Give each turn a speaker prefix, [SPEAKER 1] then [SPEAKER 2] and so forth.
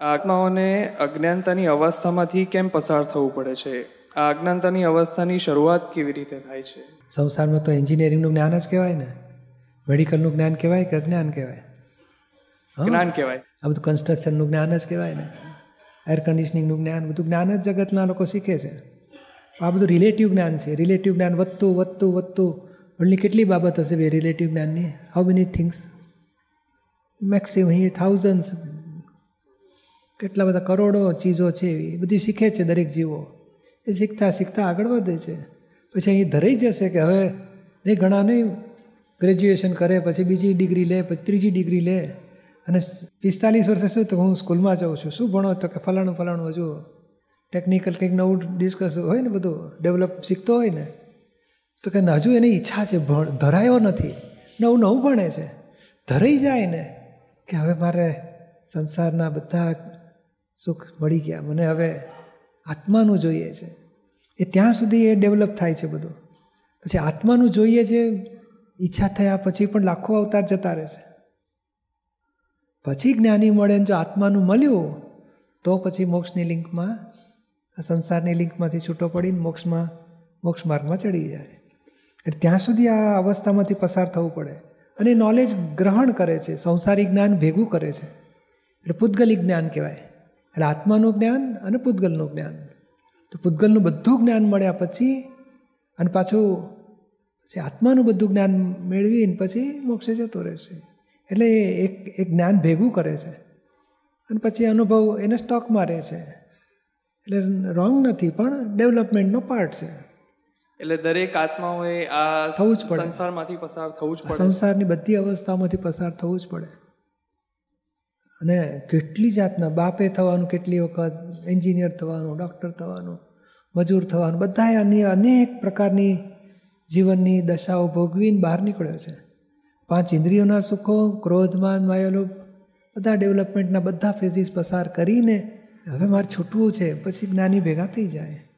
[SPEAKER 1] આત્માઓને અજ્ઞાનતાની અવસ્થામાંથી કેમ પસાર થવું પડે છે? આ અજ્ઞાનતાની અવસ્થાની શરૂઆત કેવી રીતે થાય છે?
[SPEAKER 2] સંસારમાં તો એન્જિનિયરિંગનું જ્ઞાન જ કહેવાય ને. મેડિકલનું જ્ઞાન કહેવાય કે અજ્ઞાન કહેવાય?
[SPEAKER 1] જ્ઞાન કહેવાય.
[SPEAKER 2] આ બધું કન્સ્ટ્રક્શનનું જ્ઞાન જ કહેવાય ને. એર કન્ડિશનિંગનું જ્ઞાન બધું જ્ઞાન જ જગતના લોકો શીખે છે. આ બધું રિલેટિવ જ્ઞાન છે. રિલેટિવ જ્ઞાન વધતું વધતું વધતું. ઓનલી કેટલી બાબત હશે બે રિલેટિવ જ્ઞાનની? હાઉ મેની થિંગ્સ મેક્સિમમ હી થાઉઝન્ડ્સ કેટલા બધા કરોડો ચીજો છે એવી. બધી શીખે છે દરેક જીવો. એ શીખતા શીખતા આગળ વધે છે. પછી અહીં ધરાઈ જશે કે હવે નહીં ઘણા નહીં ગ્રેજ્યુએશન કરે, પછી બીજી ડિગ્રી લે, પછી ત્રીજી ડિગ્રી લે. અને પિસ્તાલીસ વર્ષે શું તો હું સ્કૂલમાં જાઉં છું. શું ભણો તો કે ફલાણું ફલાણું હજુ. ટેકનિકલ કંઈક નવું ડિસ્કસ હોય ને બધું ડેવલપ શીખતો હોય ને, તો કે હજુ એની ઈચ્છા છે ભણ, ધરાયો નથી. નવું નવું ભણે છે. ધરાઈ જાય ને કે હવે મારે સંસારના બધા સુખ મળી ગયા. મને હવે આત્માનું જોઈએ છે. એ ત્યાં સુધી એ ડેવલપ થાય છે બધું. પછી આત્માનું જોઈએ છે, ઈચ્છા થયા પછી પણ લાખો અવતાર જતા રહે છે. પછી જ્ઞાની મળે ને જો આત્માનું મળ્યું, તો પછી મોક્ષની લિંકમાં સંસારની લિંકમાંથી છૂટો પડીને મોક્ષમાં, મોક્ષ માર્ગમાં ચડી જાય. એટલે ત્યાં સુધી આ અવસ્થામાંથી પસાર થવું પડે. અને નોલેજ ગ્રહણ કરે છે, સંસારી જ્ઞાન ભેગું કરે છે. એટલે પૂતગલિક જ્ઞાન કહેવાય. એટલે આત્માનું જ્ઞાન અને પૂતગલનું જ્ઞાન. તો પૂતગલનું બધું જ્ઞાન મળ્યા પછી અને પાછું પછી આત્માનું બધું જ્ઞાન મેળવીને પછી મોક્ષે જતો રહેશે. એટલે એ એક એક જ્ઞાન ભેગું કરે છે. અને પછી અનુભવ એને સ્ટોકમાં રહે છે. એટલે રોંગ નથી પણ ડેવલપમેન્ટનો પાર્ટ છે.
[SPEAKER 1] એટલે દરેક આત્માઓએ આ
[SPEAKER 2] થવું જ પડે.
[SPEAKER 1] સંસારમાંથી પસાર થવું જ પડે.
[SPEAKER 2] સંસારની બધી અવસ્થાઓમાંથી પસાર થવું જ પડે. અને કેટલી જાતના બાપે થવાનું, કેટલી વખત એન્જિનિયર થવાનું, ડૉક્ટર થવાનું, મજૂર થવાનું, બધાએ અન્ય અનેક પ્રકારની જીવનની દશાઓ ભોગવીને બહાર નીકળ્યો છે. પાંચ ઇન્દ્રિયોના સુખો ક્રોધમાન માયેલો, બધા ડેવલપમેન્ટના બધા ફેઝિસ પસાર કરીને, હવે મારે છૂટવું છે, પછી જ્ઞાની ભેગા થઈ જાય.